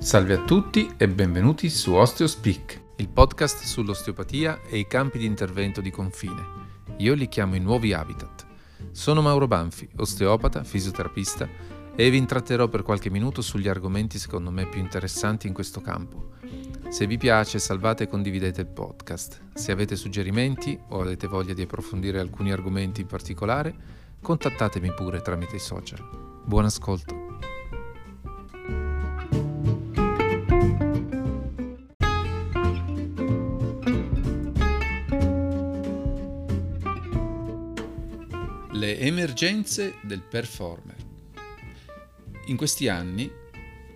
Salve a tutti e benvenuti su OsteoSpeak, il podcast sull'osteopatia e i campi di intervento di confine. Io li chiamo i nuovi habitat. Sono Mauro Banfi, osteopata, fisioterapista e vi intratterò per qualche minuto sugli argomenti secondo me più interessanti in questo campo. Se vi piace salvate e condividete il podcast. Se avete suggerimenti o avete voglia di approfondire alcuni argomenti in particolare, contattatemi pure tramite i social. Buon ascolto! Emergenze del performer. In questi anni,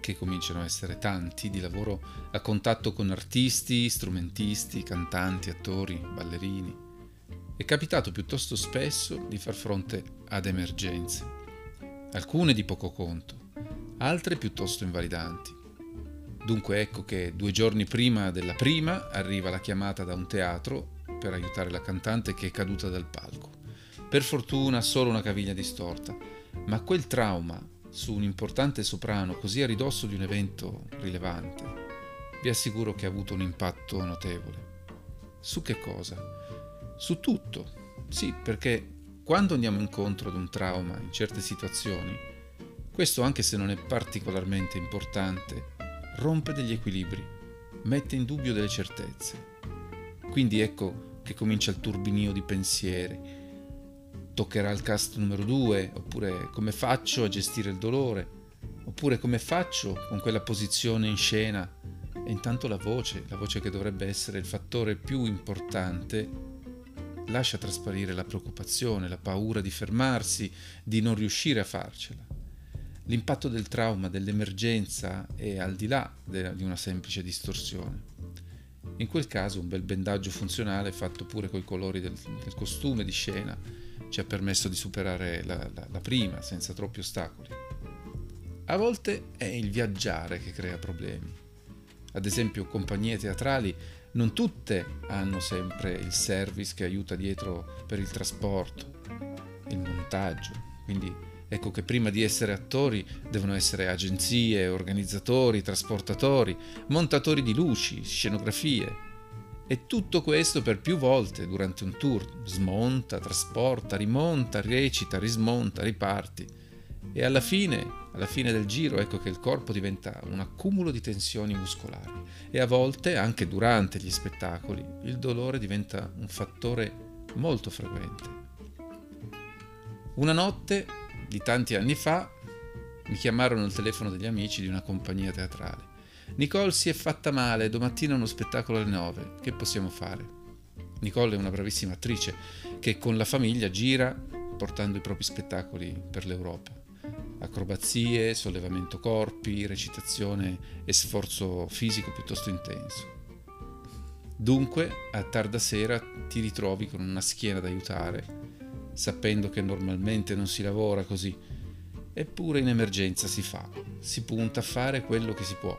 che cominciano a essere tanti, di lavoro a contatto con artisti, strumentisti, cantanti, attori, ballerini, è capitato piuttosto spesso di far fronte ad emergenze, alcune di poco conto, altre piuttosto invalidanti. Dunque ecco che due giorni prima della prima arriva la chiamata da un teatro per aiutare la cantante che è caduta dal palco. Per fortuna solo una caviglia distorta, ma quel trauma su un importante soprano così a ridosso di un evento rilevante, vi assicuro che ha avuto un impatto notevole. Su che cosa? Su tutto. Sì, perché quando andiamo incontro ad un trauma in certe situazioni, questo anche se non è particolarmente importante, rompe degli equilibri, mette in dubbio delle certezze. Quindi ecco che comincia il turbinio di pensieri, toccherà il cast numero 2, oppure come faccio a gestire il dolore, oppure come faccio con quella posizione in scena. E intanto la voce, la voce che dovrebbe essere il fattore più importante, lascia trasparire la preoccupazione, la paura di fermarsi, di non riuscire a farcela. L'impatto del trauma, dell'emergenza è al di là di una semplice distorsione. In quel caso un bel bendaggio funzionale fatto pure coi colori del, del costume di scena ci ha permesso di superare la, la, la prima senza troppi ostacoli. A volte è il viaggiare che crea problemi. Ad esempio, compagnie teatrali non tutte hanno sempre il service che aiuta dietro per il trasporto, il montaggio. Quindi ecco che prima di essere attori devono essere agenzie, organizzatori, trasportatori, montatori di luci, scenografie, e tutto questo per più volte durante un tour. Smonta, trasporta, rimonta, recita, rismonta, riparti. E alla fine, alla fine del giro, ecco che il corpo diventa un accumulo di tensioni muscolari. E a volte, anche durante gli spettacoli, il dolore diventa un fattore molto frequente. Una notte, di tanti anni fa, mi chiamarono al telefono degli amici di una compagnia teatrale Nicole si è fatta male, domattina uno spettacolo alle 9, che possiamo fare? Nicole è una bravissima attrice che con la famiglia gira portando i propri spettacoli per l'Europa. Acrobazie, sollevamento corpi, recitazione e sforzo fisico piuttosto intenso. Dunque, a tarda sera ti ritrovi con una schiena da aiutare, sapendo che normalmente non si lavora così. Eppure in emergenza si fa, si punta a fare quello che si può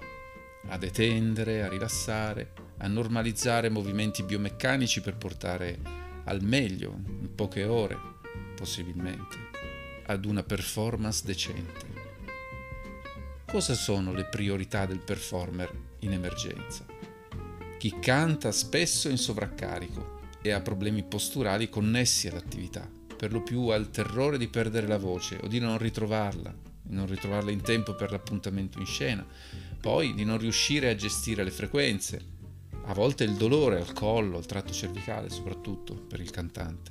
a detendere, a rilassare, a normalizzare movimenti biomeccanici per portare al meglio, in poche ore, possibilmente, ad una performance decente. Cosa sono le priorità del performer in emergenza? Chi canta spesso in sovraccarico e ha problemi posturali connessi all'attività, per lo più ha il terrore di perdere la voce o di non ritrovarla, di non ritrovarla in tempo per l'appuntamento in scena, poi di non riuscire a gestire le frequenze, a volte il dolore al collo, al tratto cervicale soprattutto per il cantante.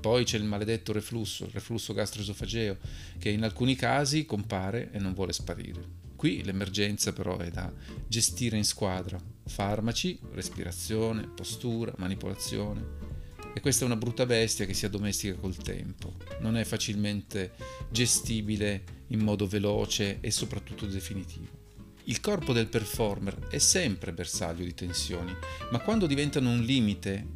Poi c'è il maledetto reflusso, il reflusso gastroesofageo, che in alcuni casi compare e non vuole sparire. Qui l'emergenza però è da gestire in squadra. Farmaci, respirazione, postura, manipolazione. E questa è una brutta bestia che si addomestica col tempo. Non è facilmente gestibile in modo veloce e soprattutto definitivo. Il corpo del performer è sempre bersaglio di tensioni, ma quando diventano un limite,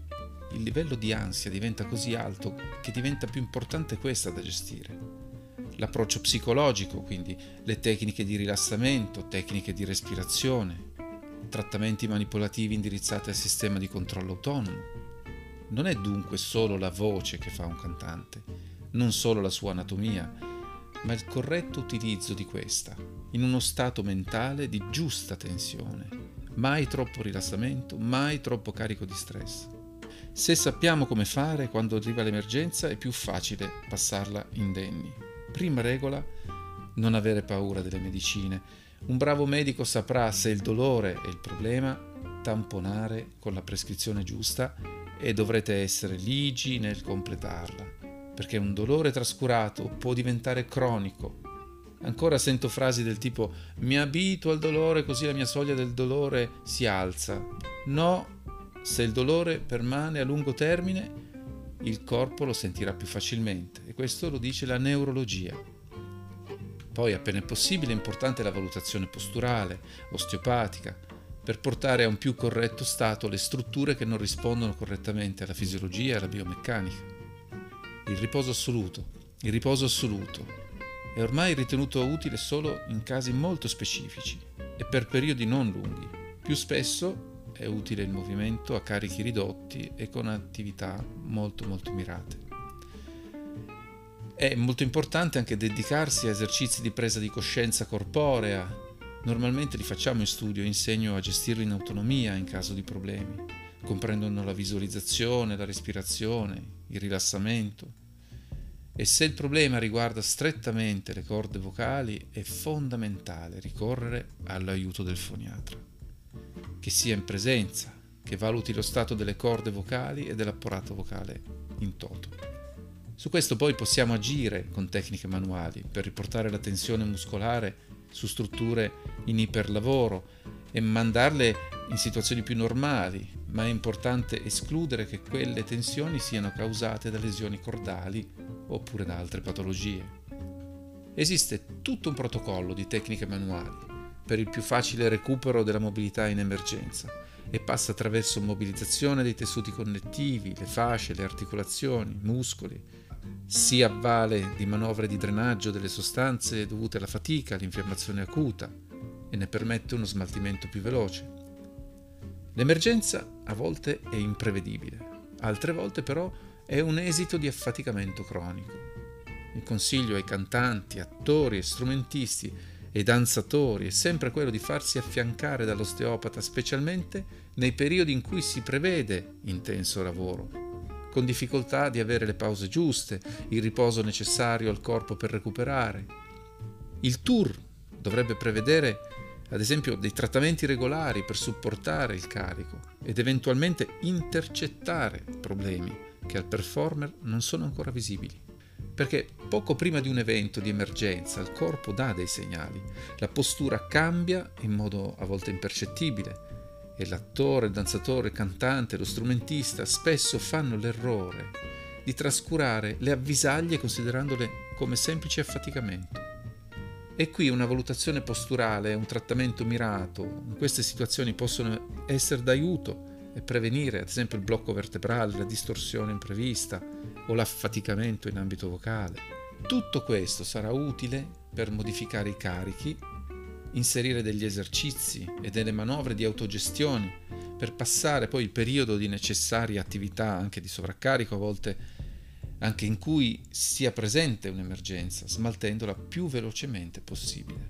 il livello di ansia diventa così alto che diventa più importante questa da gestire. L'approccio psicologico, quindi le tecniche di rilassamento, tecniche di respirazione, trattamenti manipolativi indirizzati al sistema di controllo autonomo. Non è dunque solo la voce che fa un cantante, non solo la sua anatomia, ma il corretto utilizzo di questa in uno stato mentale di giusta tensione, mai troppo rilassamento, mai troppo carico di stress. Se sappiamo come fare quando arriva l'emergenza è più facile passarla indenni. Prima regola, non avere paura delle medicine. Un bravo medico saprà se il dolore è il problema, tamponare con la prescrizione giusta e dovrete essere ligi nel completarla, perché un dolore trascurato può diventare cronico. Ancora sento frasi del tipo mi abituo al dolore così la mia soglia del dolore si alza. No, se il dolore permane a lungo termine, il corpo lo sentirà più facilmente e questo lo dice la neurologia. Poi, appena possibile, è importante la valutazione posturale, osteopatica, per portare a un più corretto stato le strutture che non rispondono correttamente alla fisiologia e alla biomeccanica. Il riposo assoluto, il riposo assoluto, è ormai ritenuto utile solo in casi molto specifici e per periodi non lunghi. Più spesso è utile il movimento a carichi ridotti e con attività molto molto mirate. È molto importante anche dedicarsi a esercizi di presa di coscienza corporea, Normalmente li facciamo in studio e insegno a gestirli in autonomia in caso di problemi. Comprendono la visualizzazione, la respirazione, il rilassamento. E se il problema riguarda strettamente le corde vocali, è fondamentale ricorrere all'aiuto del foniatra, che sia in presenza, che valuti lo stato delle corde vocali e dell'apparato vocale in toto. Su questo poi possiamo agire con tecniche manuali per riportare la tensione muscolare su strutture in iperlavoro e mandarle in situazioni più normali, ma è importante escludere che quelle tensioni siano causate da lesioni cordali oppure da altre patologie. Esiste tutto un protocollo di tecniche manuali per il più facile recupero della mobilità in emergenza e passa attraverso mobilizzazione dei tessuti connettivi, le fasce, le articolazioni, muscoli, si avvale di manovre di drenaggio delle sostanze dovute alla fatica, all'infiammazione acuta e ne permette uno smaltimento più veloce. L'emergenza a volte è imprevedibile, altre volte però è un esito di affaticamento cronico. Il consiglio ai cantanti, attori e strumentisti e danzatori è sempre quello di farsi affiancare dall'osteopata, specialmente nei periodi in cui si prevede intenso lavoro con difficoltà di avere le pause giuste, il riposo necessario al corpo per recuperare. Il tour dovrebbe prevedere, ad esempio, dei trattamenti regolari per supportare il carico ed eventualmente intercettare problemi che al performer non sono ancora visibili. Perché poco prima di un evento di emergenza il corpo dà dei segnali, la postura cambia in modo a volte impercettibile, e l'attore, il danzatore, il cantante, lo strumentista spesso fanno l'errore di trascurare le avvisaglie considerandole come semplice affaticamento. E qui una valutazione posturale, un trattamento mirato in queste situazioni possono essere d'aiuto e prevenire ad esempio il blocco vertebrale, la distorsione imprevista o l'affaticamento in ambito vocale. Tutto questo sarà utile per modificare i carichi inserire degli esercizi e delle manovre di autogestione per passare poi il periodo di necessarie attività anche di sovraccarico, a volte anche in cui sia presente un'emergenza, smaltendola più velocemente possibile,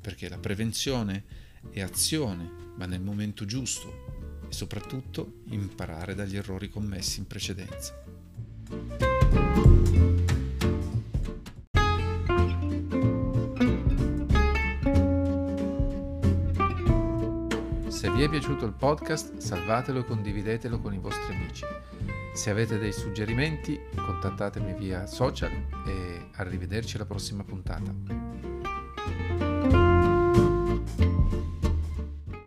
perché la prevenzione è azione, ma nel momento giusto e soprattutto imparare dagli errori commessi in precedenza. Se vi è piaciuto il podcast, salvatelo e condividetelo con i vostri amici. Se avete dei suggerimenti, contattatemi via social e arrivederci alla prossima puntata.